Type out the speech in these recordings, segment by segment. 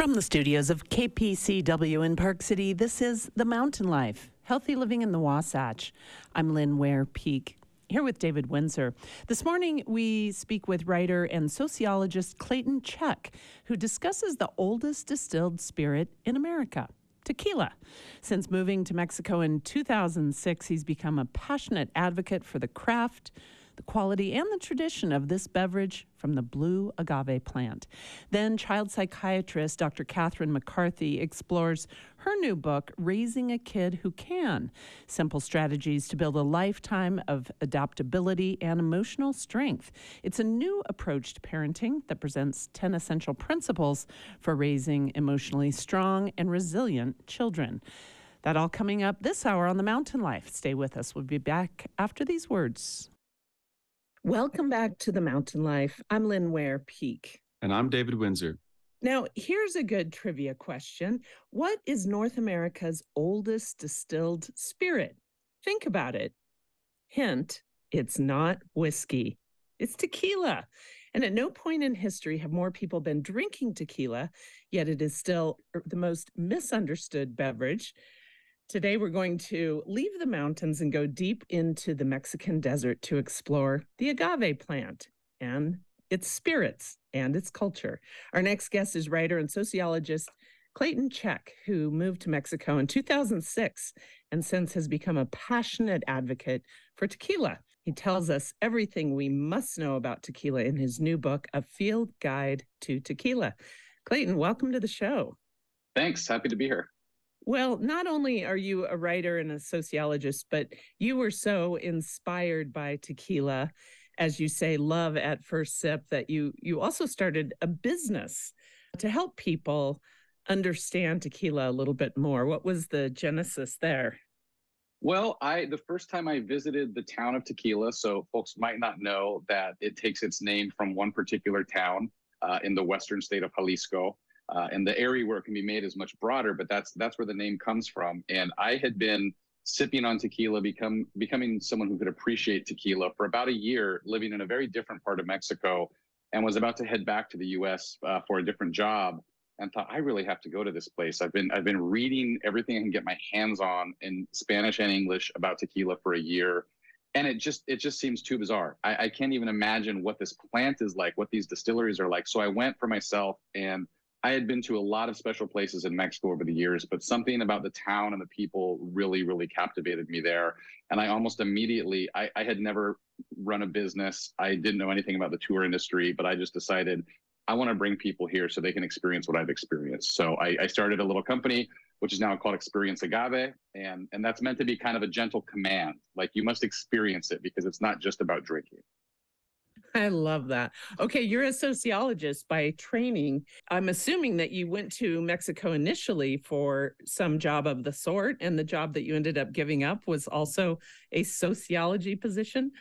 From the studios of KPCW in Park City, this is The Mountain Life Healthy Living in the Wasatch. I'm Lynn Ware Peek. Here with David Windsor. This morning, we speak with writer and sociologist Clayton Szczech, who discusses the oldest distilled spirit in America tequila. Since moving to Mexico in 2006, he's become a passionate advocate for the craft, the quality and the tradition of this beverage from the blue agave plant. Then, child psychiatrist Dr. Catherine McCarthy explores her new book, Raising a Kid Who Can Simple Strategies to Build a Lifetime of Adaptability and Emotional Strength. It's a new approach to parenting that presents 10 essential principles for raising emotionally strong and resilient children. That all coming up this hour on The Mountain Life. Stay with us. We'll be back after these words. Welcome back to the Mountain Life. I'm Lynn Ware Peek. And I'm David Windsor. Now, here's a good trivia question What is North America's oldest distilled spirit? Think about it. Hint it's not whiskey, it's tequila. And at no point in history have more people been drinking tequila, yet it is still the most misunderstood beverage. Today, we're going to leave the mountains and go deep into the Mexican desert to explore the agave plant and its spirits and its culture. Our next guest is writer and sociologist Clayton Szczech, who moved to Mexico in 2006 and since has become a passionate advocate for tequila. He tells us everything we must know about tequila in his new book, A Field Guide to Tequila. Clayton, welcome to the show. Thanks. Happy to be here. Well, not only are you a writer and a sociologist, but you were so inspired by tequila, as you say, love at first sip, that you you also started a business to help people understand tequila a little bit more. What was the genesis there? Well, I the first time I visited the town of Tequila, so folks might not know that it takes its name from one particular town uh, in the western state of Jalisco uh, and the area where it can be made is much broader. But that's that's where the name comes from. And I had been sipping on tequila, become becoming someone who could appreciate tequila for about a year, living in a very different part of Mexico, and was about to head back to the U.S. Uh, for a different job. And thought I really have to go to this place. I've been I've been reading everything I can get my hands on in Spanish and English about tequila for a year, and it just it just seems too bizarre. I, I can't even imagine what this plant is like, what these distilleries are like. So I went for myself and I had been to a lot of special places in Mexico over the years, but something about the town and the people really, really captivated me there. And I almost immediately, I, I, had never run a business. I didn't know anything about the tour industry, but I just decided I want to bring people here so they can experience what I've experienced. So I, I started a little company, which is now called Experience Agave. And, and that's meant to be kind of a gentle command. Like you must experience it because it's not just about drinking. I love that. Okay, you're a sociologist by training. I'm assuming that you went to Mexico initially for some job of the sort, and the job that you ended up giving up was also a sociology position.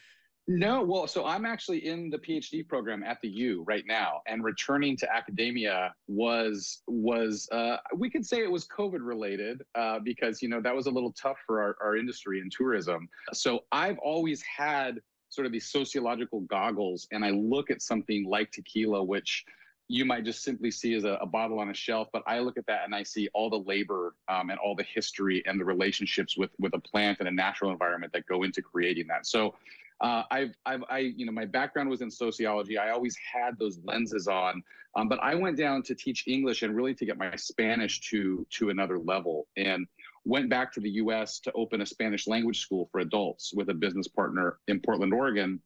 No, well, so I'm actually in the PhD program at the U right now, and returning to academia was was uh, we could say it was COVID related uh, because you know that was a little tough for our, our industry and tourism. So I've always had sort of these sociological goggles and I look at something like tequila, which you might just simply see as a, a, bottle on a shelf, but I look at that and I see all the labor um, and all the history and the relationships with with a plant and a natural environment that go into creating that. So, uh, I've, I've, I, you know, my background was in sociology. I always had those lenses on, um, but I went down to teach English and really to get my Spanish to to another level. And went back to the US to open a Spanish language school for adults with a business partner in Portland, Oregon.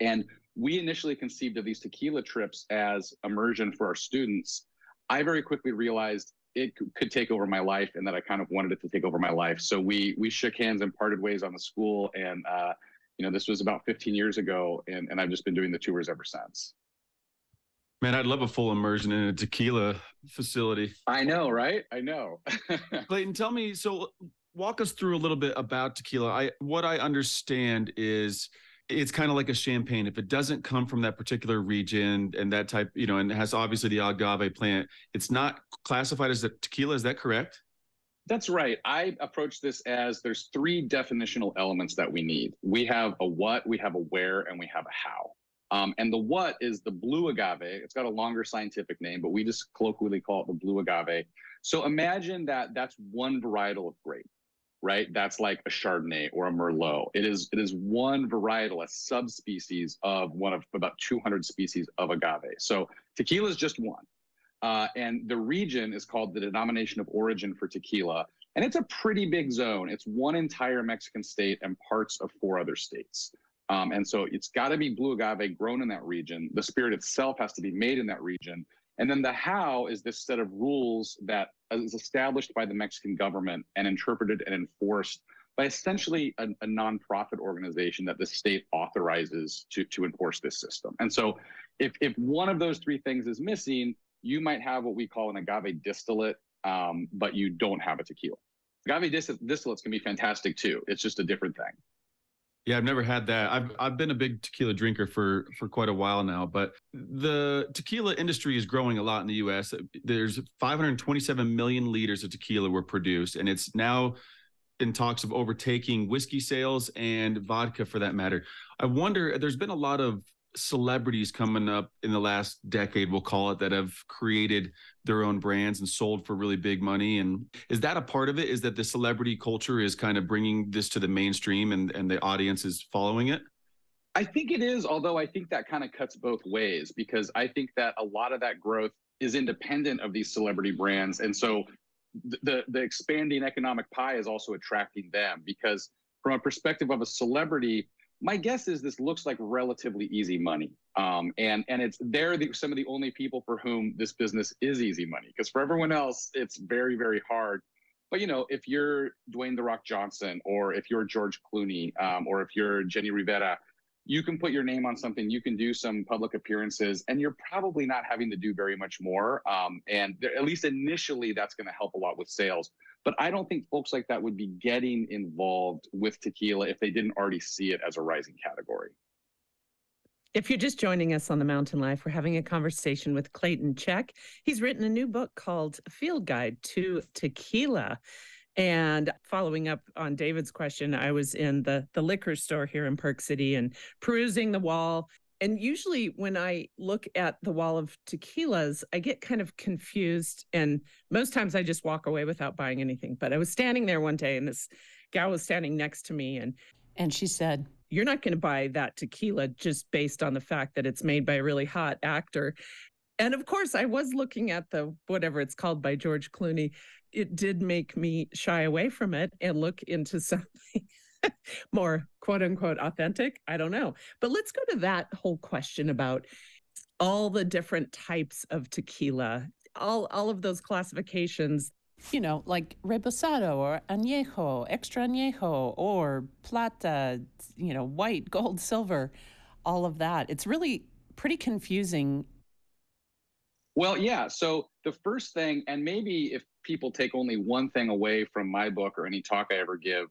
And we initially conceived of these tequila trips as immersion for our students. I very quickly realized it could take over my life and that I kind of wanted it to take over my life. So we we shook hands and parted ways on the school. And uh, you know, this was about 15 years ago, and, and I've just been doing the tours ever since. Man, I'd love a full immersion in a tequila facility. I know, right? I know. Clayton, tell me. So, walk us through a little bit about tequila. I what I understand is it's kind of like a champagne. If it doesn't come from that particular region and that type, you know, and has obviously the agave plant, it's not classified as a tequila. Is that correct? That's right. I approach this as there's three definitional elements that we need. We have a what, we have a where, and we have a how. Um, and the what is the blue agave. It's got a longer scientific name, but we just colloquially call it the blue agave. So imagine that that's one varietal of grape, right? That's like a Chardonnay or a Merlot. It is it is one varietal, a subspecies of one of about 200 species of agave. So tequila is just one. Uh, and the region is called the denomination of origin for tequila. And it's a pretty big zone. It's one entire Mexican state and parts of four other states. Um, and so it's got to be blue agave grown in that region. The spirit itself has to be made in that region. And then the how is this set of rules that is established by the Mexican government and interpreted and enforced by essentially a, a nonprofit organization that the state authorizes to, to enforce this system. And so if, if one of those three things is missing, you might have what we call an agave distillate, um, but you don't have a tequila. Agave distillates can be fantastic too. It's just a different thing. Yeah, I've never had that. I've I've been a big tequila drinker for for quite a while now, but the tequila industry is growing a lot in the US. There's 527 million liters of tequila were produced and it's now in talks of overtaking whiskey sales and vodka for that matter. I wonder there's been a lot of celebrities coming up in the last decade, we'll call it, that have created their own brands and sold for really big money. And is that a part of it? Is that the celebrity culture is kind of bringing this to the mainstream and, and the audience is following it? I think it is, although I think that kind of cuts both ways because I think that a lot of that growth is independent of these celebrity brands. And so the the expanding economic pie is also attracting them because from a perspective of a celebrity, my guess is this looks like relatively easy money. Um, and and it's they're the, some of the only people for whom this business is easy money because for everyone else it's very very hard. But you know if you're Dwayne the Rock Johnson or if you're George Clooney um, or if you're Jenni Rivera, you can put your name on something. You can do some public appearances, and you're probably not having to do very much more. Um, and at least initially, that's going to help a lot with sales. But I don't think folks like that would be getting involved with tequila if they didn't already see it as a rising category. If you're just joining us on the Mountain Life, we're having a conversation with Clayton Szczech. He's written a new book called Field Guide to Tequila. And following up on David's question, I was in the the liquor store here in Park City and perusing the wall and usually when I look at the wall of tequilas, I get kind of confused. And most times I just walk away without buying anything. But I was standing there one day and this gal was standing next to me and and she said, You're not going to buy that tequila just based on the fact that it's made by a really hot actor. And of course, I was looking at the whatever it's called by George Clooney. It did make me shy away from it and look into something more quote unquote authentic. I don't know. But let's go to that whole question about all the different types of tequila, all, all of those classifications. You know, like reposado or añejo, extra añejo, or plata, you know, white, gold, silver, all of that. It's really pretty confusing. Well, yeah. So the first thing, and maybe if people take only one thing away from my book or any talk I ever give,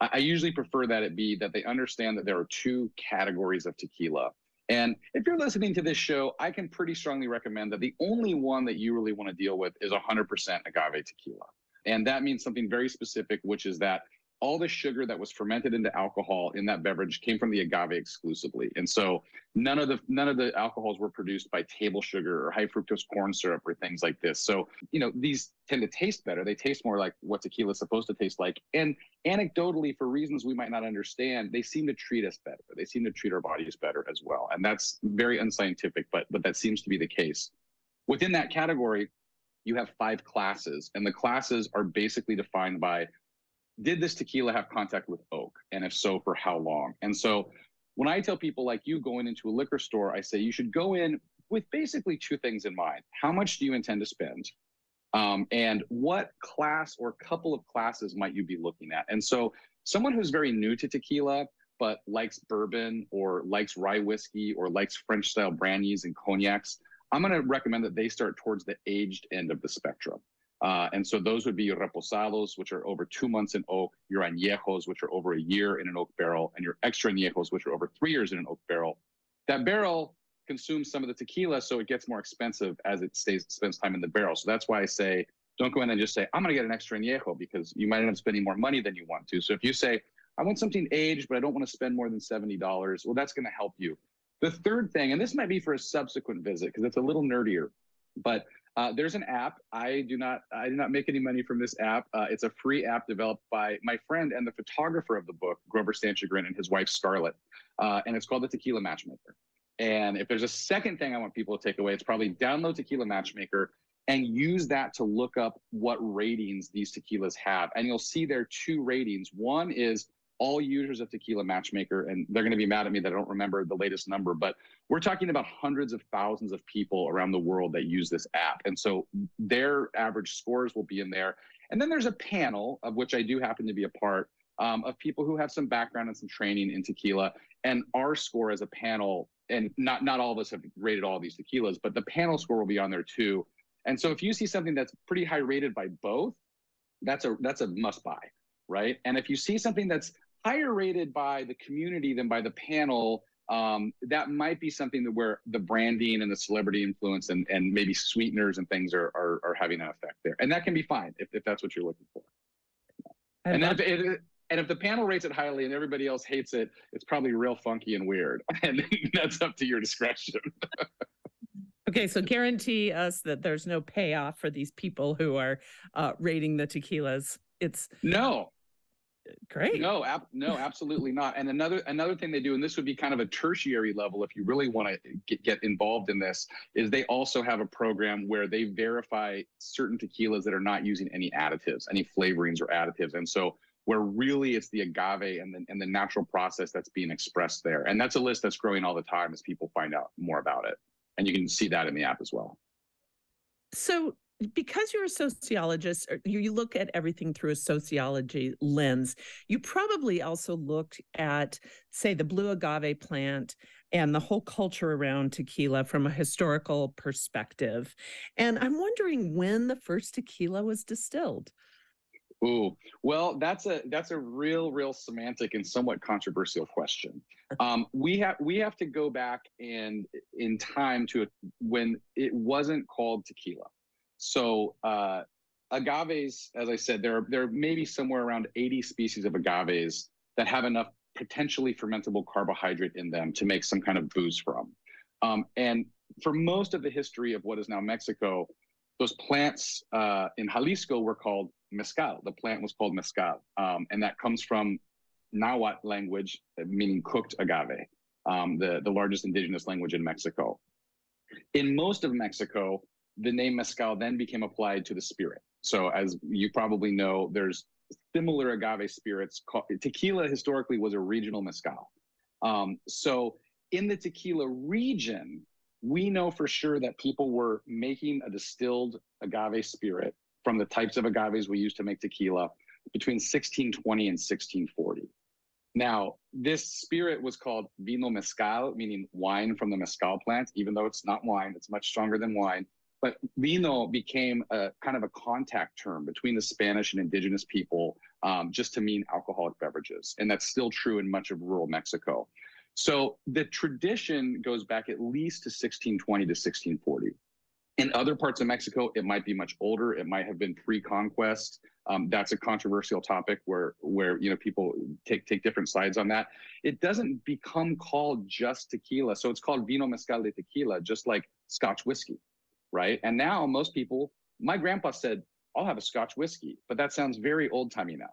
I usually prefer that it be that they understand that there are two categories of tequila. And if you're listening to this show, I can pretty strongly recommend that the only one that you really want to deal with is 100% agave tequila. And that means something very specific, which is that all the sugar that was fermented into alcohol in that beverage came from the agave exclusively. And so none of the none of the alcohols were produced by table sugar or high fructose corn syrup or things like this. So, you know, these tend to taste better. They taste more like what tequila is supposed to taste like. And anecdotally, for reasons we might not understand, they seem to treat us better. They seem to treat our bodies better as well. And that's very unscientific, but but that seems to be the case. Within that category, you have five classes, and the classes are basically defined by did this tequila have contact with oak? And if so, for how long? And so when I tell people like you going into a liquor store, I say you should go in with basically two things in mind. How much do you intend to spend? Um, and what class or couple of classes might you be looking at? And so someone who's very new to tequila, but likes bourbon or likes rye whiskey or likes French style brandies and cognacs, I'm going to recommend that they start towards the aged end of the spectrum. Uh, and so those would be your reposados, which are over two months in oak, your añejos, which are over a year in an oak barrel, and your extra añejos, which are over three years in an oak barrel. That barrel consumes some of the tequila, so it gets more expensive as it stays spends time in the barrel. So that's why I say don't go in and just say I'm going to get an extra añejo because you might end up spending more money than you want to. So if you say I want something aged, but I don't want to spend more than seventy dollars, well, that's going to help you. The third thing, and this might be for a subsequent visit because it's a little nerdier, but uh, there's an app. I do not I do not make any money from this app. Uh, it's a free app developed by my friend and the photographer of the book, Grover Sanschagrin, and his wife Scarlett, uh, and it's called the Tequila Matchmaker. And if there's a second thing I want people to take away, it's probably download Tequila Matchmaker and use that to look up what ratings these tequilas have. And you'll see there are two ratings. One is all users of Tequila Matchmaker, and they're going to be mad at me that I don't remember the latest number, but we're talking about hundreds of thousands of people around the world that use this app. And so their average scores will be in there. And then there's a panel, of which I do happen to be a part, um, of people who have some background and some training in tequila. And our score as a panel, and not, not all of us have rated all these tequilas, but the panel score will be on there too. And so if you see something that's pretty high rated by both, that's a that's a must buy, right? And if you see something that's higher rated by the community than by the panel, um, that might be something that where the branding and the celebrity influence and, and maybe sweeteners and things are, are, are having an effect there. And that can be fine if, if that's what you're looking for. and if it, and if the panel rates it highly and everybody else hates it, it's probably real funky and weird. And that's up to your discretion. Okay, so guarantee us that there's no payoff for these people who are uh, rating the tequilas. It's no, great. No, ab- no, absolutely not. And another another thing they do, and this would be kind of a tertiary level if you really want to get, get involved in this, is they also have a program where they verify certain tequilas that are not using any additives, any flavorings or additives. And so where really it's the agave and the, and the natural process that's being expressed there. And that's a list that's growing all the time as people find out more about it. And you can see that in the app as well. So because you're a sociologist, you, you look at everything through a sociology lens. You probably also looked at, say, the blue agave plant and the whole culture around tequila from a historical perspective. And I'm wondering when the first tequila was distilled. Ooh, well, that's a that's a real, real semantic and somewhat controversial question. Um, we have we have to go back and in time to when it wasn't called tequila. So uh, agaves, as I said, there are there are maybe somewhere around 80 species of agaves that have enough potentially fermentable carbohydrate in them to make some kind of booze from. Um, and for most of the history of what is now Mexico, those plants uh, in Jalisco were called mezcal. The plant was called mezcal, um, and that comes from Nahuatl language, meaning cooked agave, um, the, the largest indigenous language in Mexico. In most of Mexico, the name mezcal then became applied to the spirit. So, as you probably know, there's similar agave spirits. Called, tequila historically was a regional mezcal. Um, so, in the tequila region, we know for sure that people were making a distilled agave spirit from the types of agaves we use to make tequila between 1620 and 1640. Now, this spirit was called vino mezcal, meaning wine from the mezcal plant, even though it's not wine, it's much stronger than wine. But vino became a kind of a contact term between the Spanish and indigenous people um, just to mean alcoholic beverages. And that's still true in much of rural Mexico. So the tradition goes back at least to 1620 to 1640. In other parts of Mexico, it might be much older. It might have been pre-conquest. Um, that's a controversial topic where where you know people take take different sides on that. It doesn't become called just tequila, so it's called vino mezcal de tequila, just like Scotch whiskey right? And now most people, my grandpa said, I'll have a Scotch whiskey, but that sounds very old timey now,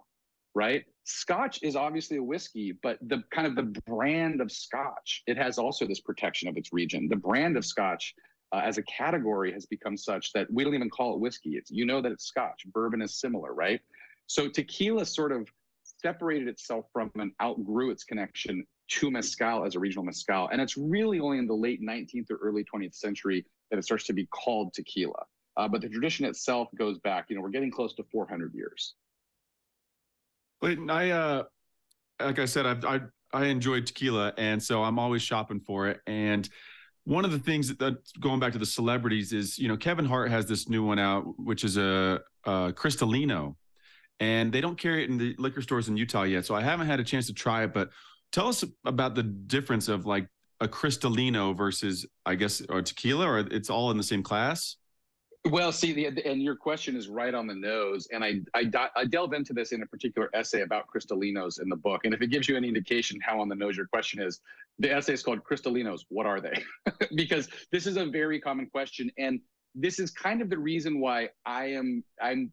right? Scotch is obviously a whiskey, but the kind of the brand of Scotch, it has also this protection of its region. The brand of Scotch uh, as a category has become such that we don't even call it whiskey. It's you know that it's Scotch. Bourbon is similar, right? So tequila sort of separated itself from and outgrew its connection to mezcal as a regional mezcal, and it's really only in the late 19th or early 20th century that it starts to be called tequila. Uh, but the tradition itself goes back, you know, we're getting close to 400 years. But I, uh, like I said, I've, I, I enjoy tequila, and so I'm always shopping for it. And one of the things that, that, going back to the celebrities is, you know, Kevin Hart has this new one out, which is a, a Cristalino, and they don't carry it in the liquor stores in Utah yet. So I haven't had a chance to try it. But tell us about the difference of like a Cristalino versus, I guess, or tequila, or it's all in the same class? Well, see, the, and your question is right on the nose. And I, I, I delve into this in a particular essay about Cristalinos in the book. And if it gives you any indication how on the nose your question is, the essay is called Cristalinos. What are they? because this is a very common question. And this is kind of the reason why I am, I'm,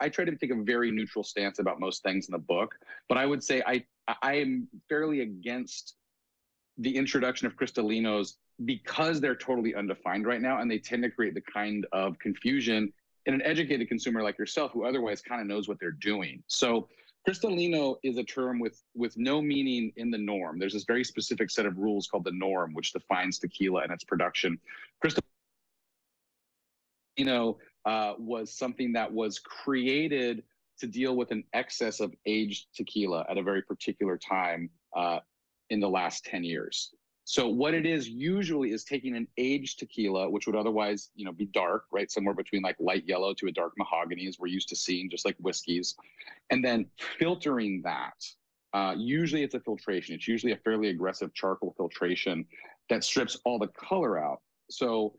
I try to take a very neutral stance about most things in the book. But I would say I, I am fairly against the introduction of Cristalinos because they're totally undefined right now and they tend to create the kind of confusion in an educated consumer like yourself who otherwise kind of knows what they're doing. So Cristalino is a term with with no meaning in the norm. There's this very specific set of rules called the norm, which defines tequila and its production. Cristalino uh, was something that was created to deal with an excess of aged tequila at a very particular time uh, in the last 10 years. So what it is usually is taking an aged tequila, which would otherwise, you know, be dark, right? Somewhere between like light yellow to a dark mahogany as we're used to seeing, just like whiskeys, and then filtering that. Uh, usually it's a filtration. It's usually a fairly aggressive charcoal filtration that strips all the color out. So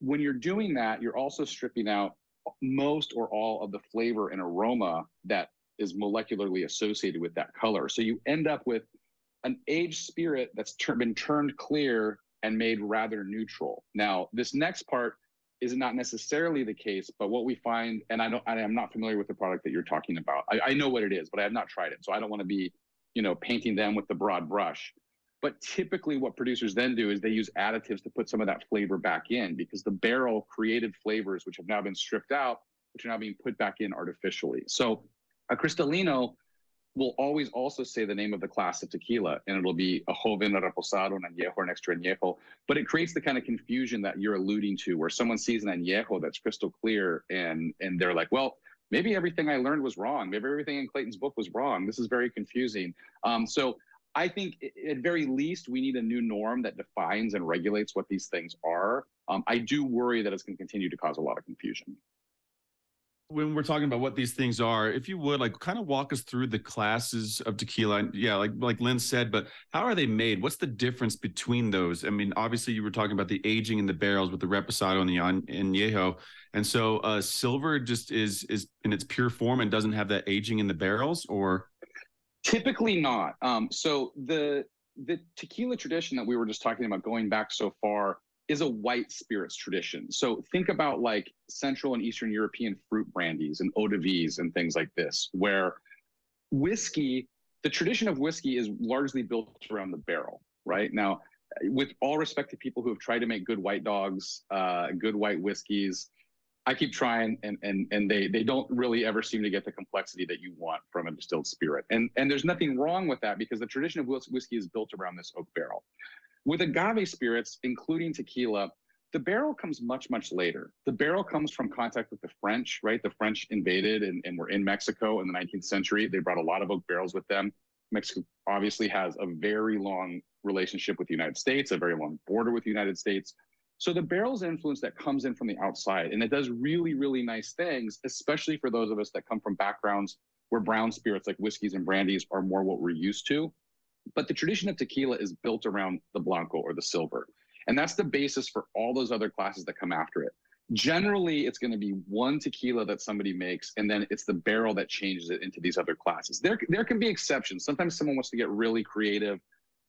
when you're doing that, you're also stripping out most or all of the flavor and aroma that is molecularly associated with that color. So you end up with an aged spirit that's ter- been turned clear and made rather neutral. Now, this next part is not necessarily the case, but what we find, and I don't, I am not familiar with the product that you're talking about. I, I know what it is, but I have not tried it, so I don't want to be, you know, painting them with the broad brush. But typically, what producers then do is they use additives to put some of that flavor back in because the barrel created flavors which have now been stripped out, which are now being put back in artificially. So, a Cristalino will always also say the name of the class of tequila, and it'll be a joven, a reposado, an añejo, an extra añejo. But it creates the kind of confusion that you're alluding to, where someone sees an añejo that's crystal clear, and and they're like, well, maybe everything I learned was wrong. Maybe everything in Clayton's book was wrong. This is very confusing. Um, so I think at very least we need a new norm that defines and regulates what these things are. Um, I do worry that it's going to continue to cause a lot of confusion when we're talking about what these things are, if you would like kind of walk us through the classes of tequila. Yeah, like like Lynn said, but how are they made? What's the difference between those? I mean, obviously you were talking about the aging in the barrels with the reposado and the añejo, and so uh, silver just is is in its pure form and doesn't have that aging in the barrels, or typically not. Um, so the the tequila tradition that we were just talking about going back so far is a white spirits tradition. So think about like Central and Eastern European fruit brandies and eau de vies and things like this, where whiskey, the tradition of whiskey is largely built around the barrel, right? Now, with all respect to people who have tried to make good white dogs, uh, good white whiskeys, I keep trying, and and and they they don't really ever seem to get the complexity that you want from a distilled spirit. And and there's nothing wrong with that because the tradition of whiskey is built around this oak barrel. With agave spirits, including tequila, the barrel comes much, much later. The barrel comes from contact with the French, right? The French invaded and, and were in Mexico in the 19th century. They brought a lot of oak barrels with them. Mexico obviously has a very long relationship with the United States, a very long border with the United States. So the barrel's influence that comes in from the outside, and it does really, really nice things, especially for those of us that come from backgrounds where brown spirits like whiskeys and brandies are more what we're used to. But the tradition of tequila is built around the blanco or the silver. And that's the basis for all those other classes that come after it. Generally, it's going to be one tequila that somebody makes, and then it's the barrel that changes it into these other classes. There, there can be exceptions. Sometimes someone wants to get really creative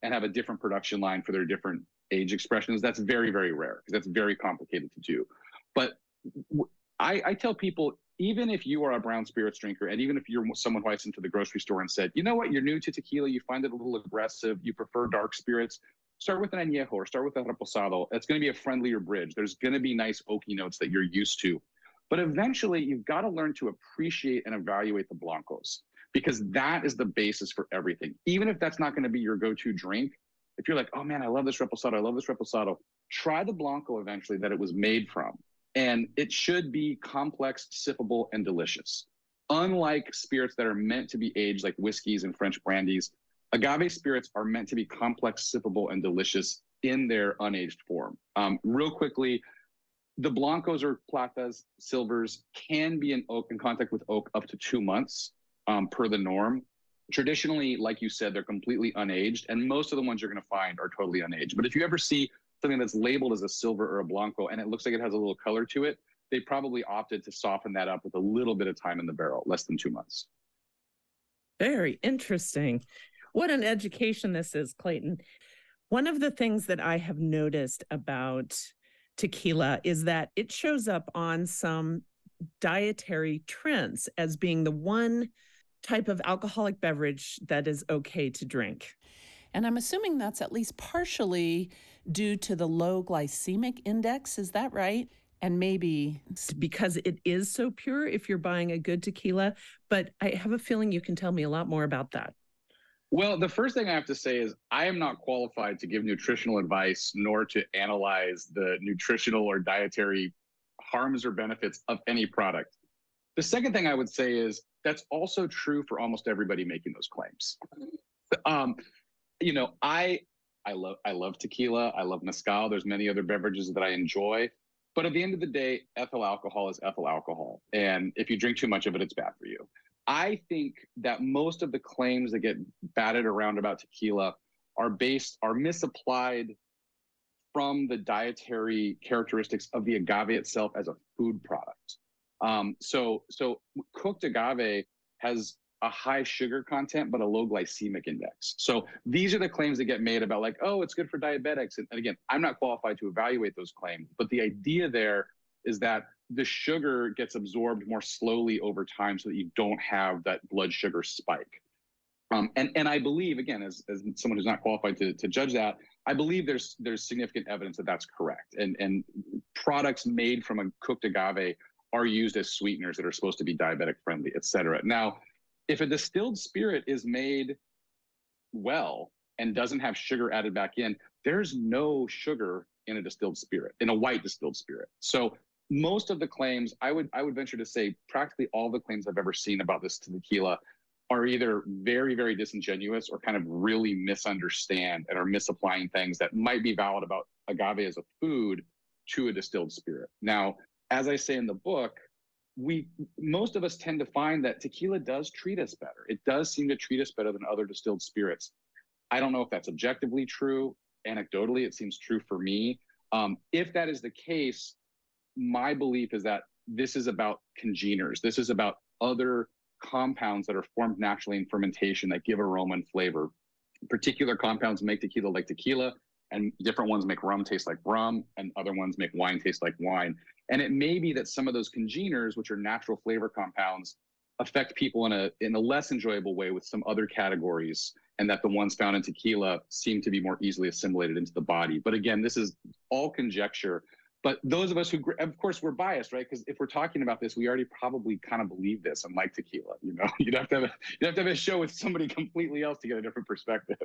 and have a different production line for their different age expressions. That's very, very rare because that's very complicated to do. But I, I tell people even if you are a brown spirits drinker, and even if you're someone who went into the grocery store and said, you know what, you're new to tequila, you find it a little aggressive, you prefer dark spirits, start with an añejo or start with a reposado. It's going to be a friendlier bridge. There's going to be nice oaky notes that you're used to. But eventually, you've got to learn to appreciate and evaluate the blancos because that is the basis for everything. Even if that's not going to be your go-to drink, if you're like, oh man, I love this reposado, I love this reposado, try the blanco eventually that it was made from and it should be complex, sippable, and delicious. Unlike spirits that are meant to be aged like whiskeys and French brandies, agave spirits are meant to be complex, sippable, and delicious in their unaged form. Um, real quickly, the blancos or platas, silvers can be in oak in contact with oak up to two months um, per the norm. Traditionally, like you said, they're completely unaged, and most of the ones you're going to find are totally unaged. But if you ever see something that's labeled as a silver or a blanco and it looks like it has a little color to it, they probably opted to soften that up with a little bit of time in the barrel, less than two months. Very interesting. What an education this is, Clayton. One of the things that I have noticed about tequila is that it shows up on some dietary trends as being the one type of alcoholic beverage that is okay to drink. And I'm assuming that's at least partially due to the low glycemic index. Is that right? And maybe because it is so pure if you're buying a good tequila. But I have a feeling you can tell me a lot more about that. Well, the first thing I have to say is I am not qualified to give nutritional advice nor to analyze the nutritional or dietary harms or benefits of any product. The second thing I would say is that's also true for almost everybody making those claims. Um, you know, I I love I love tequila, I love mezcal. There's many other beverages that I enjoy, but at the end of the day, ethyl alcohol is ethyl alcohol, and if you drink too much of it, it's bad for you. I think that most of the claims that get batted around about tequila are based are misapplied from the dietary characteristics of the agave itself as a food product. Um, so so cooked agave has a high sugar content but a low glycemic index. So these are the claims that get made about like, oh, it's good for diabetics. And, and again, I'm not qualified to evaluate those claims, but the idea there is that the sugar gets absorbed more slowly over time so that you don't have that blood sugar spike. Um, and, and I believe, again, as, as someone who's not qualified to, to judge that, I believe there's there's significant evidence that that's correct. And, and products made from a cooked agave are used as sweeteners that are supposed to be diabetic friendly, et cetera. Now, if a distilled spirit is made well and doesn't have sugar added back in, there's no sugar in a distilled spirit, in a white distilled spirit. So most of the claims, I would I would venture to say practically all the claims I've ever seen about this tequila are either very, very disingenuous or kind of really misunderstand and are misapplying things that might be valid about agave as a food to a distilled spirit. Now, as I say in the book, we most of us tend to find that tequila does treat us better. It does seem to treat us better than other distilled spirits. I don't know if that's objectively true. Anecdotally, it seems true for me. Um, if that is the case, my belief is that this is about congeners. This is about other compounds that are formed naturally in fermentation that give aroma and flavor. Particular compounds make tequila like tequila, and different ones make rum taste like rum, and other ones make wine taste like wine. And it may be that some of those congeners, which are natural flavor compounds, affect people in a in a less enjoyable way with some other categories and that the ones found in tequila seem to be more easily assimilated into the body but again this is all conjecture but those of us who, of course, we're biased, right? Because if we're talking about this, we already probably kind of believe this and like tequila. You know, you'd have to have a, you'd have to have a show with somebody completely else to get a different perspective.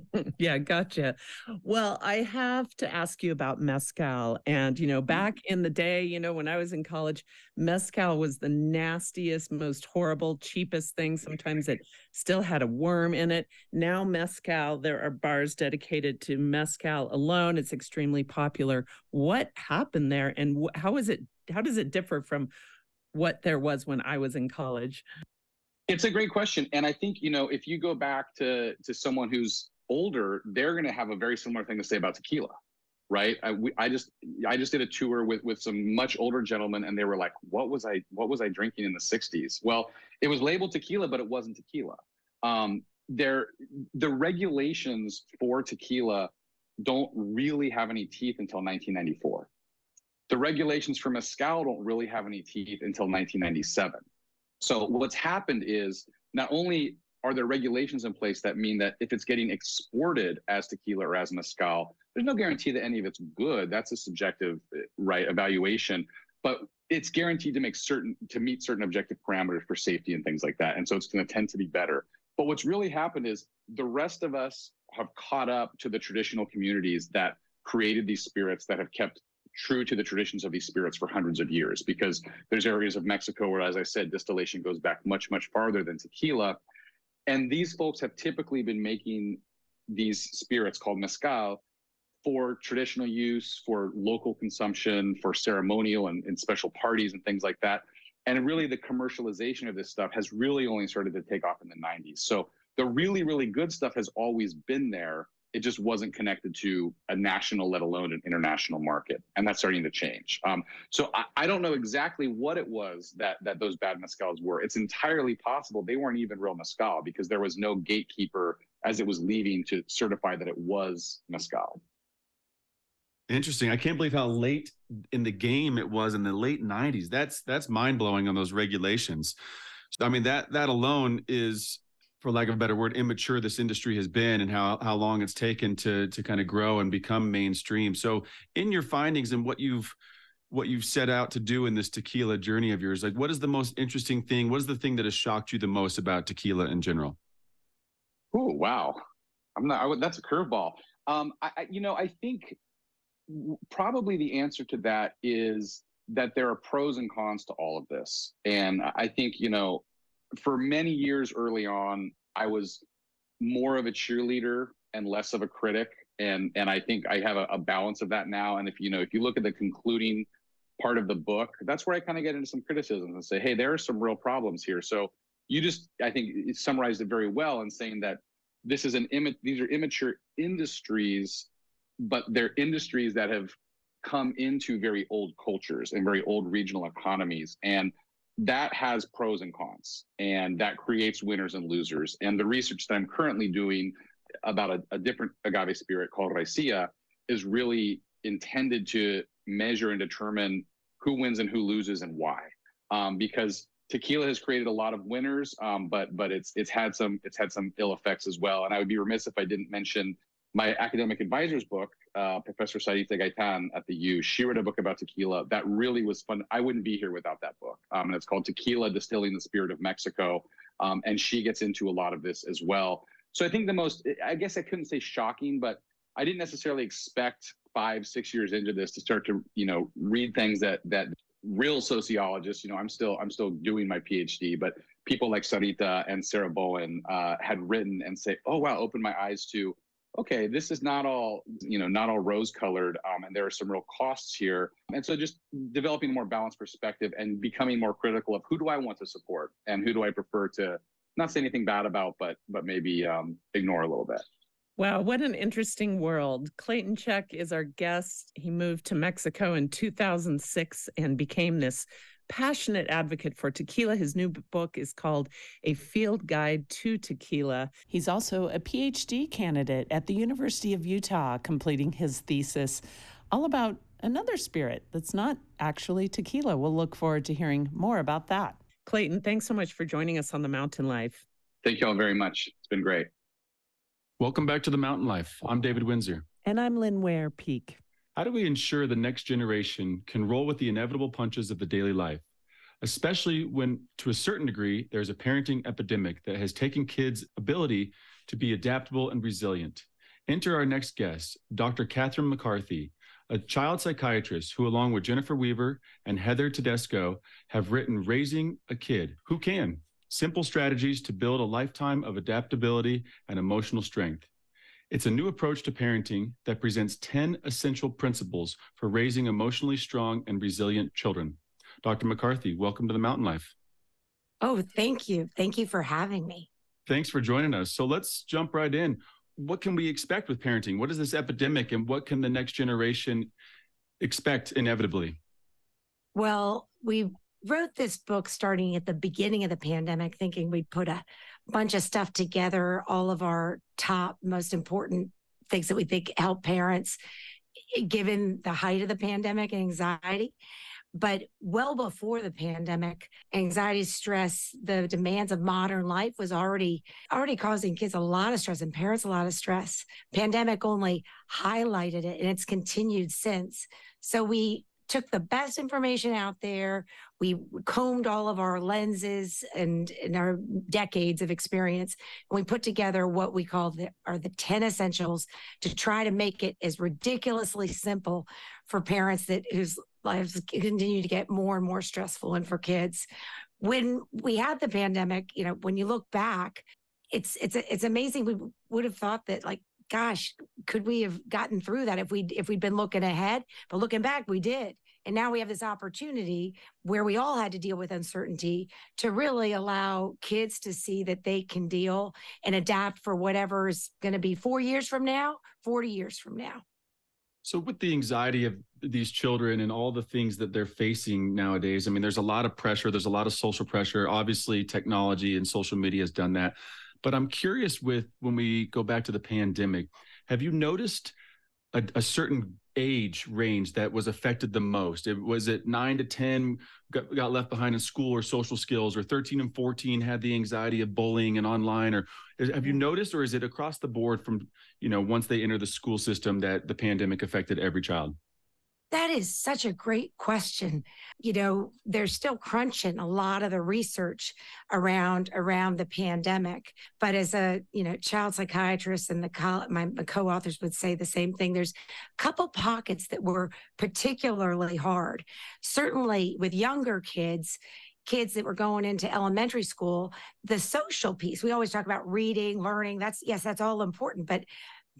yeah, gotcha. Well, I have to ask you about mezcal. And, you know, mm-hmm. back in the day, you know, when I was in college, mezcal was the nastiest, most horrible, cheapest thing. Sometimes it still had a worm in it. Now, mezcal, there are bars dedicated to mezcal alone. It's extremely popular. What happened there? And how is it, how does it differ from what there was when I was in college? It's a great question, and I think you know if you go back to to someone who's older, they're going to have a very similar thing to say about tequila, right? I, we, I just I just did a tour with with some much older gentlemen, and they were like, "What was I What was I drinking in the '60s?" Well, it was labeled tequila, but it wasn't tequila. Um, there, the regulations for tequila don't really have any teeth until 1994. The regulations for mezcal don't really have any teeth until 1997. So what's happened is not only are there regulations in place that mean that if it's getting exported as tequila or as mezcal, there's no guarantee that any of it's good. That's a subjective uh, right evaluation, but it's guaranteed to make certain to meet certain objective parameters for safety and things like that. And so it's going to tend to be better. But what's really happened is the rest of us have caught up to the traditional communities that created these spirits that have kept true to the traditions of these spirits for hundreds of years because there's areas of Mexico where, as I said, distillation goes back much, much farther than tequila. And these folks have typically been making these spirits called mezcal for traditional use, for local consumption, for ceremonial and, and, special parties and things like that. And really, the commercialization of this stuff has really only started to take off in the 90s. So the really, really good stuff has always been there. It just wasn't connected to a national, let alone an international market, and that's starting to change. Um, so I, I, don't know exactly what it was that that those bad mezcals were. It's entirely possible they weren't even real mezcal because there was no gatekeeper as it was leaving to certify that it was mezcal. Interesting. I can't believe how late in the game it was in the late 90s. That's that's mind blowing on those regulations. I mean that that alone is for lack of a better word, immature this industry has been and how how long it's taken to to kind of grow and become mainstream. So in your findings and what you've what you've set out to do in this tequila journey of yours, like what is the most interesting thing? What is the thing that has shocked you the most about tequila in general? Oh wow, I'm not. I, that's a curveball. Um, I, I, you know, I think probably the answer to that is that there are pros and cons to all of this, and I think you know for many years early on, I was more of a cheerleader and less of a critic. And and I think I have a, a balance of that now. And if you know, if you look at the concluding part of the book, that's where I kind of get into some criticisms and say, hey, there are some real problems here. So you just, I think, summarized it very well in saying that this is an image these are immature industries, but they're industries that have come into very old cultures and very old regional economies. And that has pros and cons and that creates winners and losers. And the research that i'm currently doing about a, a different agave spirit called raicilla is really intended to measure and determine who wins and who loses and why. Um, because tequila has created a lot of winners um, but but it's it's had some it's had some ill effects as well. And i would be remiss if i didn't mention my academic advisor's book, uh, Professor Sarita Gaytán at the U, she wrote a book about tequila that really was fun. I wouldn't be here without that book. Um, and it's called Tequila Distilling the Spirit of Mexico. Um, and she gets into a lot of this as well. So I think the most, I guess I couldn't say shocking, but I didn't necessarily expect five, six years into this to start to, you know, read things that that real sociologists, you know, I'm still I'm still doing my PhD, but people like Sarita and Sarah Bowen uh, had written and say, oh wow, opened my eyes to okay, this is not all, you know, not all rose colored, um, and there are some real costs here. And so just developing a more balanced perspective and becoming more critical of who do I want to support and who do I prefer to not say anything bad about, but but maybe um, ignore a little bit. Wow, what an interesting world. Clayton Szczech is our guest. He moved to Mexico in 2006 and became this passionate advocate for tequila. His new book is called A Field Guide to Tequila. He's also a PhD candidate at the University of Utah, completing his thesis all about another spirit that's not actually tequila. We'll look forward to hearing more about that. Clayton, thanks so much for joining us on The Mountain Life. Thank you all very much. It's been great. Welcome back to The Mountain Life. I'm David Windsor. And I'm Lynn Ware Peek. How do we ensure the next generation can roll with the inevitable punches of the daily life, especially when, to a certain degree, there's a parenting epidemic that has taken kids' ability to be adaptable and resilient? Enter our next guest, Dr. Catherine McCarthy, a child psychiatrist who, along with Jennifer Weaver and Heather Tedesco, have written Raising a Kid Who Can Simple Strategies to Build a Lifetime of Adaptability and Emotional Strength. It's a new approach to parenting that presents 10 essential principles for raising emotionally strong and resilient children. Dr. McCarthy, welcome to the Mountain Life. Oh, thank you. Thank you for having me. Thanks for joining us. So let's jump right in. What can we expect with parenting? What is this epidemic and what can the next generation expect inevitably? Well, we wrote this book starting at the beginning of the pandemic, thinking we'd put a bunch of stuff together, all of our top, most important things that we think help parents given the height of the pandemic and anxiety. But well before the pandemic, anxiety, stress, the demands of modern life was already already causing kids a lot of stress and parents a lot of stress. Pandemic only highlighted it and it's continued since. So we took the best information out there. We combed all of our lenses and, and our decades of experience, and we put together what we call the, are the 10 essentials to try to make it as ridiculously simple for parents that whose lives continue to get more and more stressful and for kids. When we had the pandemic, you know, when you look back, it's it's it's amazing. We would have thought that like gosh, could we have gotten through that if we if we'd been looking ahead? But looking back, we did. And now we have this opportunity where we all had to deal with uncertainty to really allow kids to see that they can deal and adapt for whatever is going to be four years from now, 40 years from now. So, with the anxiety of these children and all the things that they're facing nowadays, I mean, there's a lot of pressure, there's a lot of social pressure. Obviously, technology and social media has done that. But I'm curious with when we go back to the pandemic, have you noticed a, a certain age range that was affected the most? It, was it nine to 10 got, got left behind in school or social skills, or 13 and 14 had the anxiety of bullying and online? Or is, have you mm-hmm. noticed, or is it across the board from, you know, once they enter the school system that the pandemic affected every child? That is such a great question. You know, they're still crunching a lot of the research around around the pandemic. But as a you know child psychiatrist and the co- my, my co-authors would say the same thing. There's a couple pockets that were particularly hard. Certainly with younger kids, kids that were going into elementary school, the social piece. We always talk about reading, learning. That's yes, that's all important, but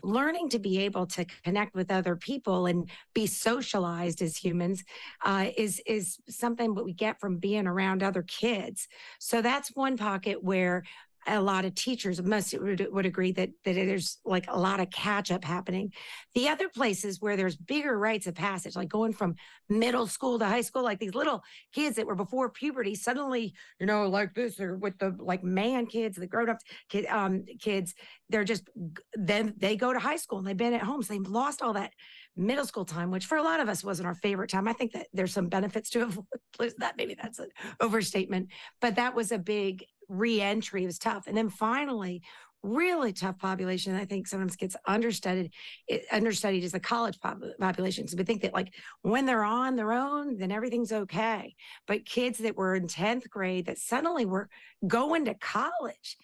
learning to be able to connect with other people and be socialized as humans uh, is is something that we get from being around other kids. So that's one pocket where a lot of teachers most would, would agree that that there's like a lot of catch up happening. The other places where there's bigger rites of passage, like going from middle school to high school, like these little kids that were before puberty, suddenly you know like this or with the like man kids, the grown ups kid, um, kids, they're just then they go to high school and they've been at home, so they've lost all that middle school time, which for a lot of us wasn't our favorite time. I think that there's some benefits to avoid that. Maybe that's an overstatement, but that was a big reentry. Was tough. And then finally, really tough population. I think sometimes gets understudied. It, understudied is the college pop- population. So we think that like when they're on their own, then everything's okay. But kids that were in tenth grade that suddenly were going to college,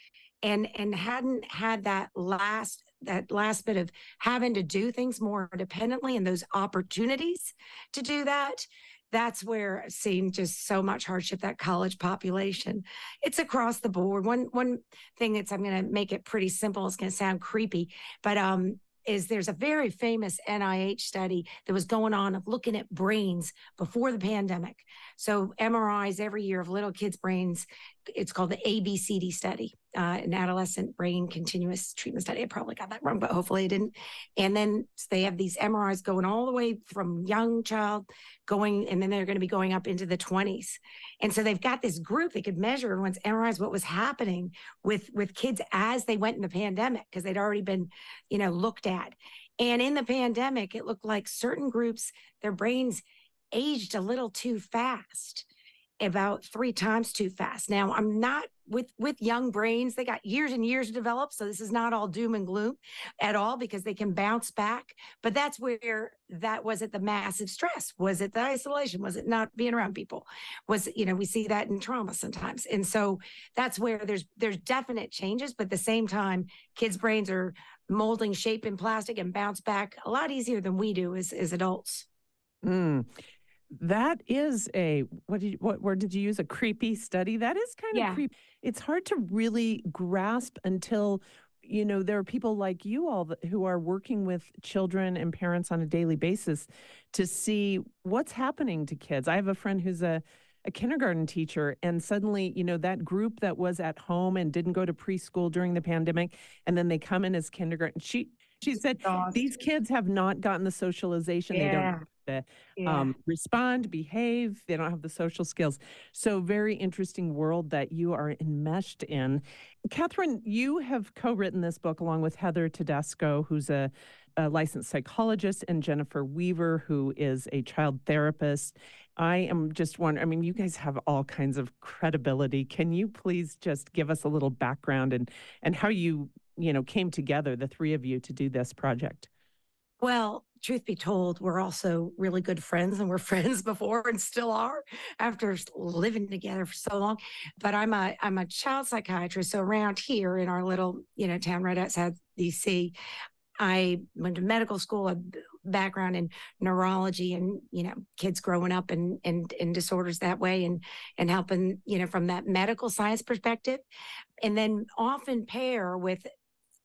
and and hadn't had that last that last bit of having to do things more independently and those opportunities to do that that's where seen just so much hardship that college population. It's across the board. One one thing that's I'm going to make it pretty simple. It's to sound creepy, but um, is there's a very famous NIH study that was going on of looking at brains before the pandemic. So MRIs every year of little kids' brains. It's called the ABCD study, uh, an adolescent brain continuous treatment study. I probably got that wrong, but hopefully I didn't. And then they have these MRIs going all the way from young child going, and then they're going to be going up into the 20s. And so they've got this group that could measure everyone's MRIs, what was happening with with kids as they went in the pandemic because they'd already been, you know, looked at. And in the pandemic, it looked like certain groups, their brains aged a little too fast about three times too fast. Now, I'm not with with young brains. They got years and years to develop, so this is not all doom and gloom at all because they can bounce back. But that's where that was it the massive stress? Was it the isolation? Was it not being around people? Was you know, we see that in trauma sometimes. And so that's where there's there's definite changes, but at the same time, kids' brains are molding shape in plastic and bounce back a lot easier than we do as as adults. Mm that is a what did you, what word did you use a creepy study that is kind of yeah. creepy it's hard to really grasp until you know there are people like you all who are working with children and parents on a daily basis to see what's happening to kids. I have a friend who's a a kindergarten teacher and suddenly you know that group that was at home and didn't go to preschool during the pandemic and then they come in as kindergarten she she said these kids have not gotten the socialization yeah. they don't to yeah. um, respond, behave. They don't have the social skills. So, very interesting world that you are enmeshed in. Catherine, you have co written this book along with Heather Tedesco, who's a, a licensed psychologist, and Jennifer Weaver, who is a child therapist. I am just wondering, I mean, you guys have all kinds of credibility. Can you please just give us a little background and, and how you, you know, came together, the three of you, to do this project? Well, truth be told, we're also really good friends and we're friends before and still are after living together for so long. But I'm a I'm a child psychiatrist. So around here in our little, you know, town right outside DC, I went to medical school, a background in neurology and, you know, kids growing up and and and disorders that way and and helping, you know, from that medical science perspective. And then often pair with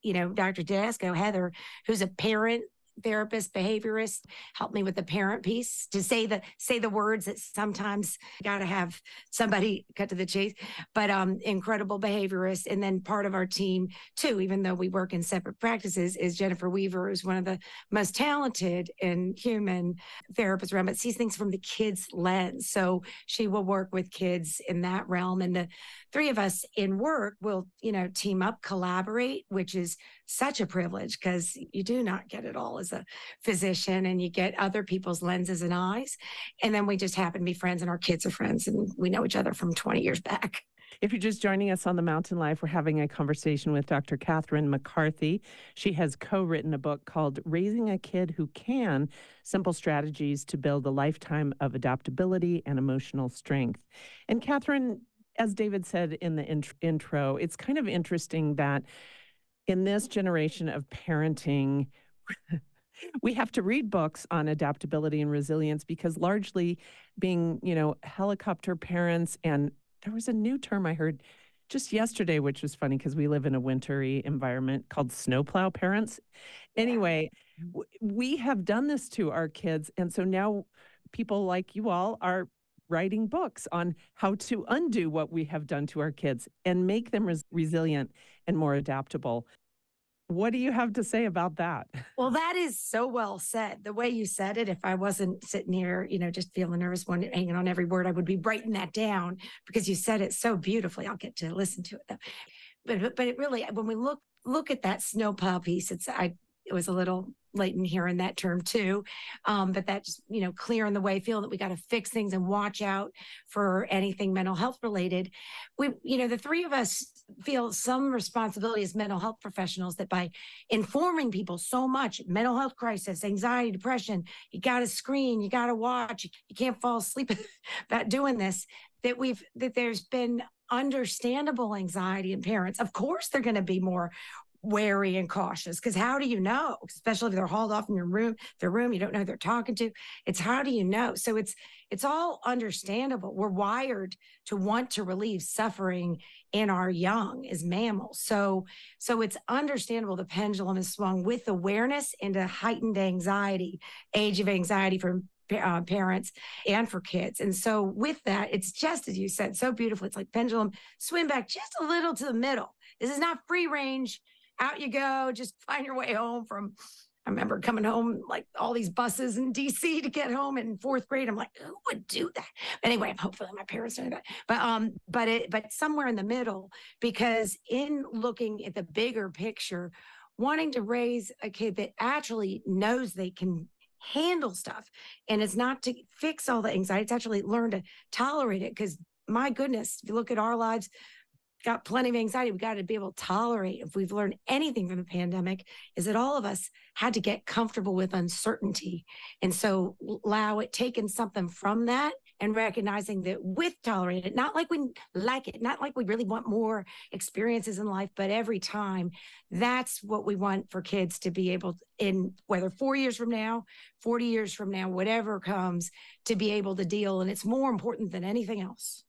you know, Dr. Tedesco, Heather, who's a parent therapist, behaviorist, help me with the parent piece to say the say the words that sometimes got to have somebody cut to the chase. But um, incredible behaviorist, and then part of our team too, even though we work in separate practices, is Jennifer Weaver, who's one of the most talented and human therapists around, but sees things from the kids' lens. So she will work with kids in that realm, and the three of us in work will, you know, team up, collaborate, which is such a privilege because you do not get it all as a physician and you get other people's lenses and eyes. And then we just happen to be friends and our kids are friends and we know each other from 20 years back. If you're just joining us on the Mountain Life, we're having a conversation with Dr. Catherine McCarthy. She has co written a book called Raising a Kid Who Can Simple Strategies to Build a Lifetime of Adaptability and Emotional Strength. And Catherine, as David said in the int- intro, it's kind of interesting that in this generation of parenting, we have to read books on adaptability and resilience because largely being, you know, helicopter parents and there was a new term I heard just yesterday, which was funny because we live in a wintry environment called snowplow parents. Anyway, mm-hmm. we have done this to our kids. And so now people like you all are writing books on how to undo what we have done to our kids and make them res- resilient and more adaptable. What do you have to say about that? Well, that is so well said. The way you said it, if I wasn't sitting here, you know, just feeling nervous, one hanging on every word, I would be writing that down because you said it so beautifully. I'll get to listen to it though. But but it really, when we look look at that snowplow piece, it's I it was a little latent here in that term too. Um, but that's, you know, clearing the way, feeling that we got to fix things and watch out for anything mental health related. We, you know, the three of us feel some responsibility as mental health professionals that by informing people so much mental health crisis, anxiety, depression, you got to screen, you got to watch, you can't fall asleep about doing this, that we've, that there's been understandable anxiety in parents. Of course, they're going to be more wary and cautious because how do you know especially if they're hauled off in your room their room you don't know who they're talking to it's how do you know so it's it's all understandable we're wired to want to relieve suffering in our young as mammals so so it's understandable the pendulum is swung with awareness into heightened anxiety age of anxiety for uh, parents and for kids. And so with that, it's just as you said, so beautiful. It's like pendulum, swim back just a little to the middle. This is not free range out you go, just find your way home from. I remember coming home like all these buses in DC to get home in fourth grade. I'm like, who would do that? Anyway, hopefully my parents know that. But um, but it but somewhere in the middle, because in looking at the bigger picture, wanting to raise a kid that actually knows they can handle stuff and it's not to fix all the anxiety, it's actually learn to tolerate it. Because my goodness, if you look at our lives, got plenty of anxiety. We got to be able to tolerate. If we've learned anything from the pandemic, is that all of us had to get comfortable with uncertainty. And so allow it, taking something from that and recognizing that with tolerating it, not like we like it, not like we really want more experiences in life, but every time that's what we want for kids to be able to, in whether four years from now, 40 years from now, whatever comes to be able to deal. And it's more important than anything else.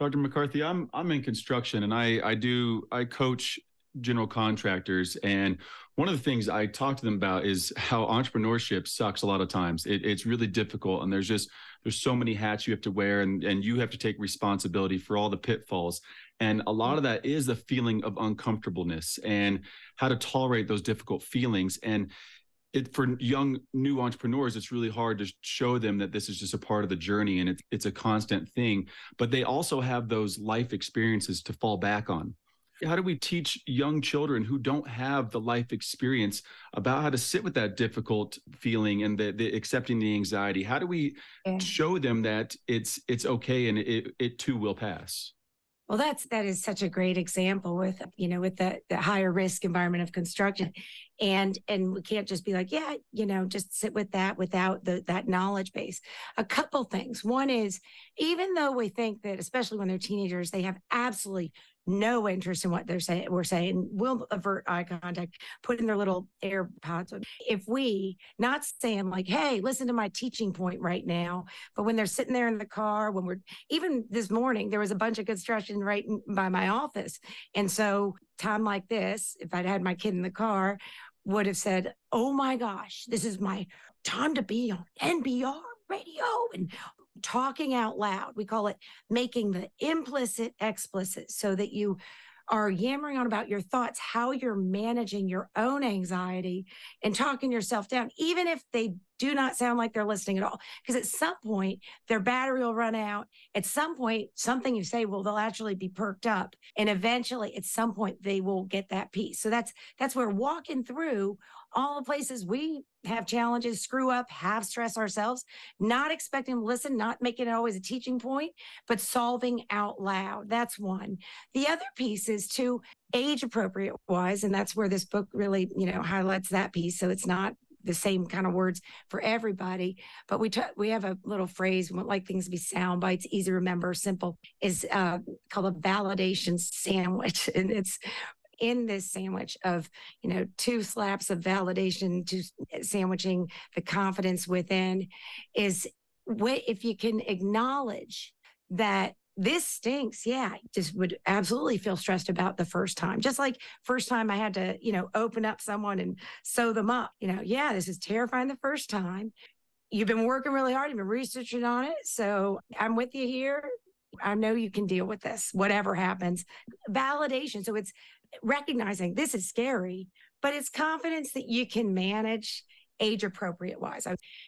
Dr. McCarthy, I'm I'm in construction and I I do I coach general contractors and one of the things I talk to them about is how entrepreneurship sucks a lot of times. It, it's really difficult and there's just there's so many hats you have to wear and and you have to take responsibility for all the pitfalls. And a lot of that is the feeling of uncomfortableness and how to tolerate those difficult feelings. And it for young new entrepreneurs it's really hard to show them that this is just a part of the journey and it's it's a constant thing but they also have those life experiences to fall back on. How do we teach young children who don't have the life experience about how to sit with that difficult feeling and the, the accepting the anxiety? How do we yeah. show them that it's it's okay and it it too will pass well, that's that is such a great example with you know with the, the higher risk environment of construction, and and we can't just be like yeah you know just sit with that without the that knowledge base. A couple things. One is even though we think that especially when they're teenagers they have absolutely no interest in what they're saying we're saying will avert eye contact put in their little airpods. If we not saying like hey listen to my teaching point right now but when they're sitting there in the car when we're even this morning there was a bunch of construction right by my office. And so time like this if i'd had my kid in the car would have said, Oh my gosh, this is my time to be on NPR radio and talking out loud. We call it making the implicit explicit so that you are yammering on about your thoughts, how you're managing your own anxiety and talking yourself down, even if they do not sound like they're listening at all. Because at some point, their battery will run out. At some point, something you say will they'll actually be perked up. And eventually, at some point, they will get that piece. So that's that's where walking through all the places we have challenges, screw up, have stress ourselves, not expecting to listen, not making it always a teaching point, but solving out loud. That's one. The other piece is to age appropriate wise, and that's where this book really, you know, highlights that piece. So it's not the same kind of words for everybody. But we t- we have a little phrase. We like things to be sound bites, easy to remember, simple. Is uh, called a validation sandwich, and it's in this sandwich of you know two slaps of validation to eh, sandwiching the confidence within is what if you can acknowledge that this stinks yeah just would absolutely feel stressed about the first time just like first time i had to you know open up someone and sew them up you know yeah this is terrifying the first time you've been working really hard you've been researching on it so i'm with you here I know you can deal with this, whatever happens. Validation. So it's recognizing this is scary, but it's confidence that you can manage age appropriate wise.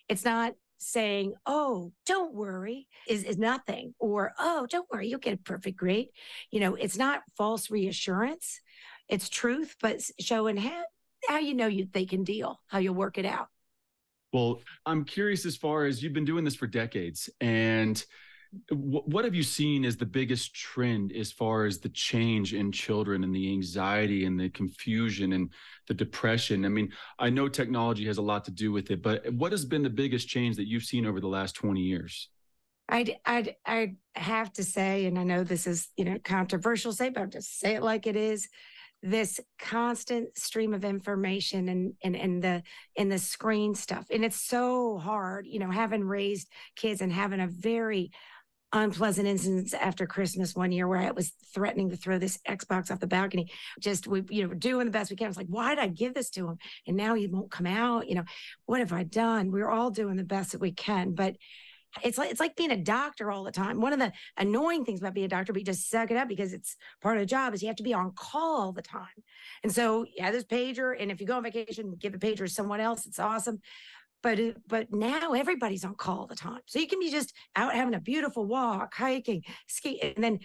It's not saying, oh, don't worry, is, is nothing, or oh, don't worry, you'll get a perfect grade. You know, it's not false reassurance, it's truth, but showing how, how you know you they can deal, how you'll work it out. Well, I'm curious as far as you've been doing this for decades and what have you seen as the biggest trend as far as the change in children and the anxiety and the confusion and the depression i mean i know technology has a lot to do with it but what has been the biggest change that you've seen over the last 20 years I'd, I'd, I'd have to say, and I know this is, you know, controversial say, but I'll just say it like it is. This constant stream of information and and and the in the screen stuff, and it's so hard, you know, having raised kids and having a very unpleasant incidents after Christmas one year where I was threatening to throw this Xbox off the balcony. Just we, you know, doing the best we can. I was like, why did I give this to him? And now he won't come out. You know, what have I done? We're all doing the best that we can, but it's like it's like being a doctor all the time. One of the annoying things about being a doctor, but you just suck it up because it's part of the job, is you have to be on call all the time. And so yeah, this pager, and if you go on vacation, give a pager to someone else. It's awesome but uh, but now everybody's on call all the time. So you can be just out having a beautiful walk hiking ski and then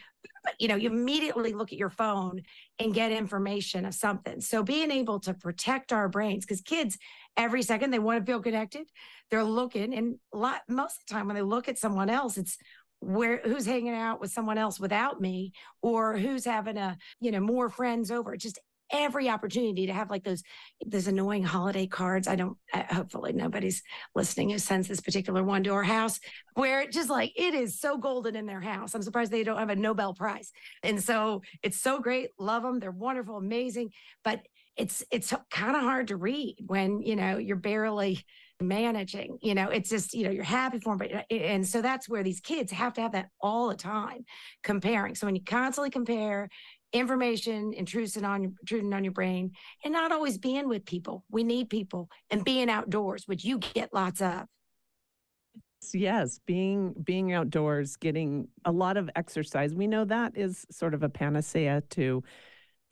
you know you immediately look at your phone and get information of something. So being able to protect our brains because kids every second they want to feel connected they're looking and lot most of the time when they look at someone else it's where who's hanging out with someone else without me or who's having a you know more friends over just every opportunity to have like those those annoying holiday cards. I don't. Uh, hopefully, nobody's listening who sends this particular one to our house, where it just like it is so golden in their house. I'm surprised they don't have a Nobel Prize, and so it's so great. Love them. They're wonderful, amazing, but it's it's kind of hard to read when you know you're barely managing you know it's just you know you're happy for them but uh, and so that's where these kids have to have that all the time comparing so when you constantly compare information intruding on intruding on your brain and not always being with people. We need people and being outdoors which you get lots of. Yes being being outdoors getting a lot of exercise. We know that is sort of a panacea to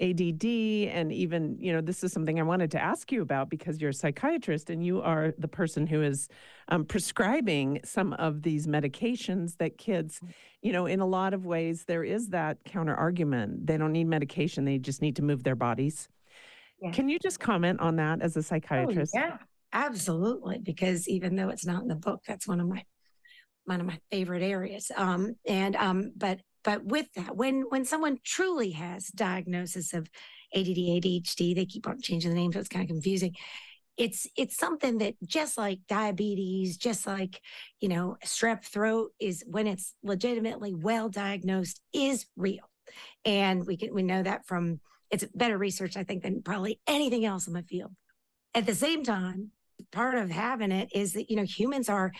ADD and even, you know, this is something I wanted to ask you about because you're a psychiatrist and you are the person who is um, prescribing some of these medications that kids, mm. you know, in a lot of ways, there is that counter argument. They don't need medication, they just need to move their bodies. Yeah. Can you just comment on that as a oh, psychiatrist? Oh, yeah, absolutely. Because even though it's not in the book, that's one of my one of my favorite areas. Um, and um, but but with that, when when someone truly has diagnosis of ADD, ADHD, they keep on changing the name, so it's kind of confusing. It's it's something that just like diabetes, just like you know, strep throat is when it's legitimately well diagnosed is real, and we can we know that from it's better research I think than probably anything else in the field. At the same time, part of having it is that you know humans are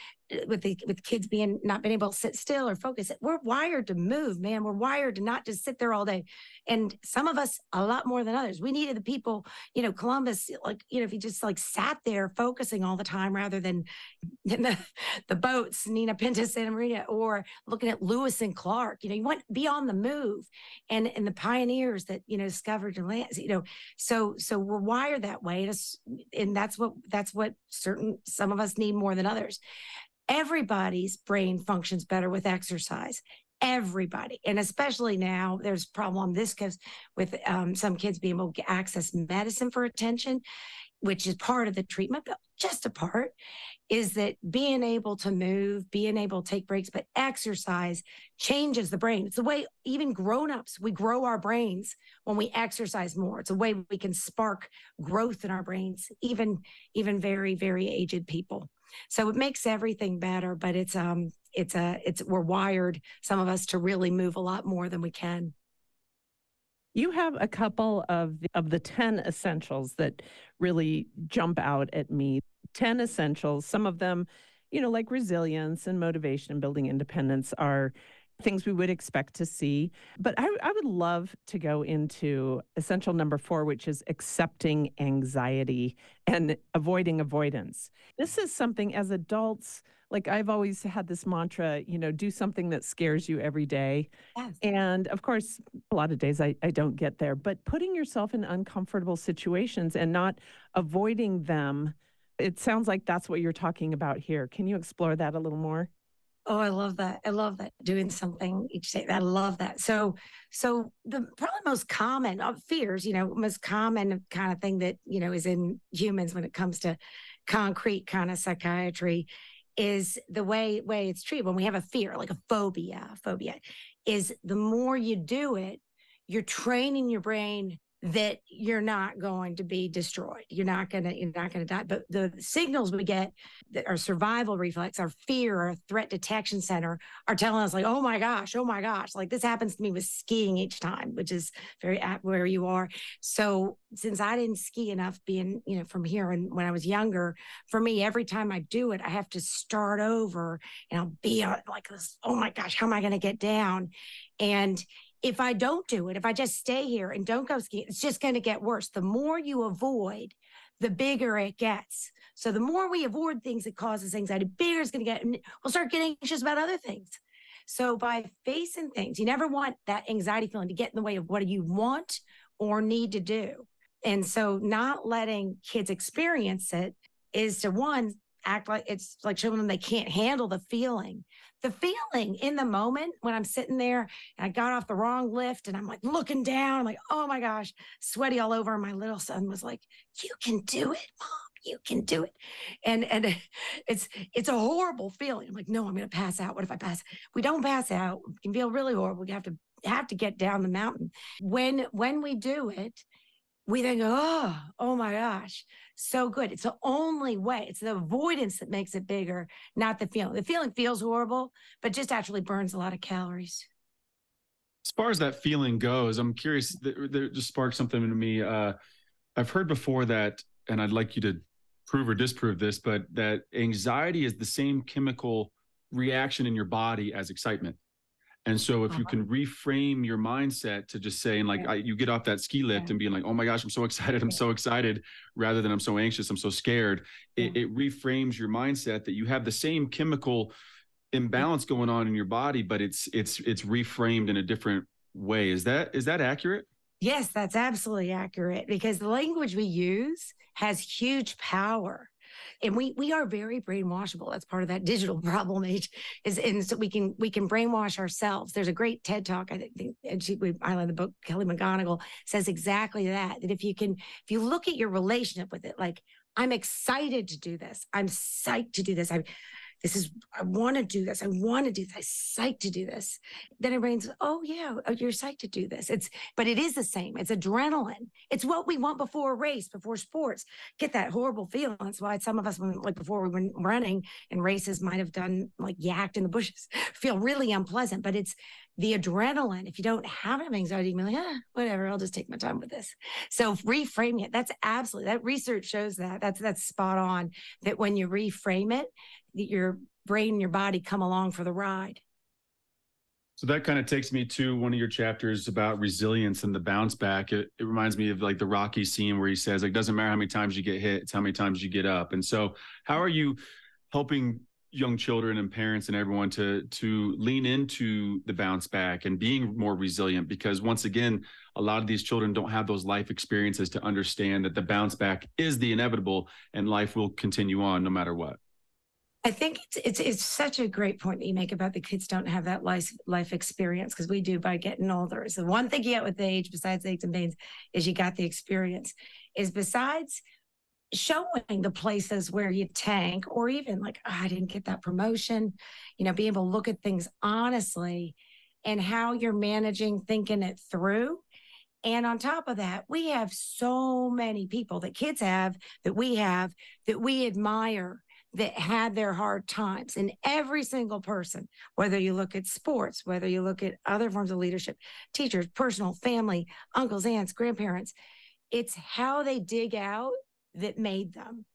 with the with kids being not being able to sit still or focus. We're wired to move, man. We're wired to not just sit there all day. And some of us a lot more than others. We needed the people, you know, Columbus, like, you know, if he just like sat there focusing all the time rather than the, the boats, Nina Pinta, Santa Maria, or looking at Lewis and Clark, you know, you want be on the move and and the pioneers that, you know, discovered your lands, you know. So so we're wired that way. And that's what that's what certain some of us need more than others everybody's brain functions better with exercise. Everybody. And especially now there's problem this because with um, some kids being able to access medicine for attention which is part of the treatment but just a part is that being able to move being able to take breaks but exercise changes the brain. It's the way even grown-ups we grow our brains when we exercise more. It's a way we can spark growth in our brains even even very very aged people so it makes everything better, but it's um it's a it's we're wired some of us to really move a lot more than we can. You have a couple of of the 10 essentials that really jump out at me. 10 essentials, some of them, you know, like resilience and motivation and building independence are things we would expect to see. But I, I, would love to go into essential number four, which is accepting anxiety and avoiding avoidance. This is something as adults, like I've always had this mantra, you know, do something that scares you every day. Yes. And of course, a lot of days I, I don't get there, but putting yourself in uncomfortable situations and not avoiding them. It sounds like that's what you're talking about here. Can you explore that a little more? Oh, I love that. I love that doing something each day. I love that. So, so the probably most common of fears, you know, most common kind of thing that, you know, is in humans when it comes to concrete kind of psychiatry is the way way it's treated when we have a fear like a phobia phobia is the more you do it you're training your brain that you're not going to be destroyed. You're not gonna you're not gonna die. But the signals we get that our survival reflex, our fear, our threat detection center are telling us like, oh my gosh, oh my gosh, like this happens to me with skiing each time, which is very at where you are. So since I didn't ski enough being, you know, from here and when I was younger, for me, every time I do it, I have to start over and I'll be like this, oh my gosh, how am I gonna get down? And if I don't do it, if I just stay here and don't go skiing, it's just going to get worse. The more you avoid, the bigger it gets. So the more we avoid things that causes anxiety, bigger it's going to get. We'll start getting anxious about other things. So by facing things, you never want that anxiety feeling to get in the way of what you want or need to do. And so not letting kids experience it is to one act like it's like showing them they can't handle the feeling the feeling in the moment when I'm sitting there and I got off the wrong lift and I'm like looking down, I'm like, oh my gosh, sweaty all over. My little son was like, You can do it, mom. You can do it. And and it's it's a horrible feeling. I'm like, no, I'm gonna pass out. What if I pass? We don't pass out. It can feel really horrible. We have to have to get down the mountain. When when we do it, we then go, oh, oh my gosh, so good. It's the only way. It's the avoidance that makes it bigger, not the feeling. The feeling feels horrible, but just actually burns a lot of calories. As far as that feeling goes, I'm curious. That, just sparked something in me. Uh, I've heard before that, and I'd like you to prove or disprove this, but that anxiety is the same chemical reaction in your body as excitement. And so if uh-huh. you can reframe your mindset to just saying like I, you get off that ski lift yeah. and being like, oh my gosh, I'm so excited, I'm so excited, rather than I'm so anxious, I'm so scared. It, it reframes your mindset that you have the same chemical imbalance going on in your body, but it's it's it's reframed in a different way. Is that is that accurate? Yes, that's absolutely accurate because the language we use has huge power and we we are very brainwashable. That's part of that digital problem age is and so we can we can brainwash ourselves. There's a great ted talk i think and she we i love the book kelly mcgonigal says exactly that that if you can if you look at your relationship with it like i'm excited to do this. I'm psyched to do this. I'm this is I want to do this. I want to do this. I'm psyched to do this. Then our brain's, oh yeah, oh, you're psyched to do this. It's but it is the same. It's adrenaline. It's what we want before a race, before sports. Get that horrible feeling. That's why some of us, when, like before we were running and races, might have done like yacked in the bushes, feel really unpleasant. But it's the adrenaline, if you don't have anxiety, you can be like, ah, whatever, I'll just take my time with this. So reframing it, that's absolutely that research shows that. That's that's spot on. That when you reframe it, your brain and your body come along for the ride. So that kind of takes me to one of your chapters about resilience and the bounce back. It, it reminds me of like the Rocky scene where he says, like, doesn't matter how many times you get hit, it's how many times you get up. And so, how are you helping young children and parents and everyone to to lean into the bounce back and being more resilient? Because once again, a lot of these children don't have those life experiences to understand that the bounce back is the inevitable and life will continue on no matter what. I think it's, it's it's such a great point that you make about the kids don't have that life life experience because we do by getting older. So one thing you get with age, besides aches and pains, is you got the experience. Is besides showing the places where you tank, or even like oh, I didn't get that promotion, you know, being able to look at things honestly and how you're managing, thinking it through. And on top of that, we have so many people that kids have that we have that we admire that had their hard times. And every single person, whether you look at sports, whether you look at other forms of leadership, teachers, personal, family, uncles, aunts, grandparents, it's how they dig out that made them.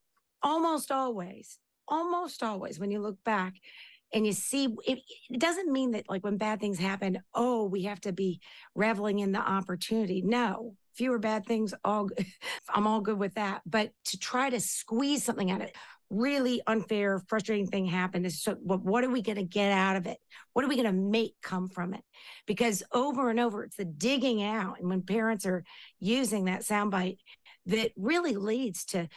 Almost always, almost always, when you look back and you see, it, it doesn't mean that like when bad things happen, oh, we have to be reveling in the opportunity. No, fewer bad things all i'm all good with that but to try to squeeze something out of it really unfair, frustrating thing happened. Is so what, what are we going to get out of it? What are we going to make come from it? Because over and over, it's the digging out. And when parents are using that soundbite, that really leads to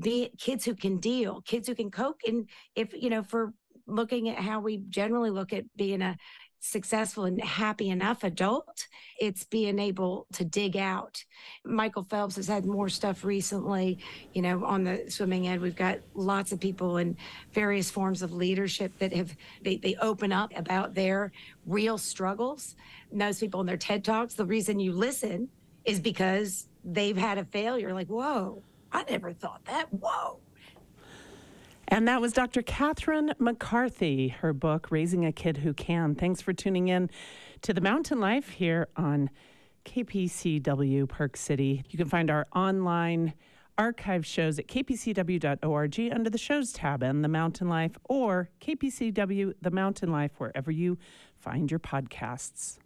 be kids who can deal, kids who can cope. And if, you know, for looking at how we generally look at being a successful and happy enough adult, it's being able to dig out. Michael Phelps has had more stuff recently, you know, on the swimming ed. We've got lots of people in various forms of leadership that have they, they open up about their real struggles. And those people in their TED Talks, the reason you listen is because they've had a failure. Like, whoa, I never thought that. Whoa. And that was Dr. Catherine McCarthy, her book, Raising a Kid Who Can. Thanks for tuning in to The Mountain Life here on KPCW Park City. You can find our online archive shows at kpcw.org under the shows tab and The Mountain Life or KPCW The Mountain Life wherever you find your podcasts.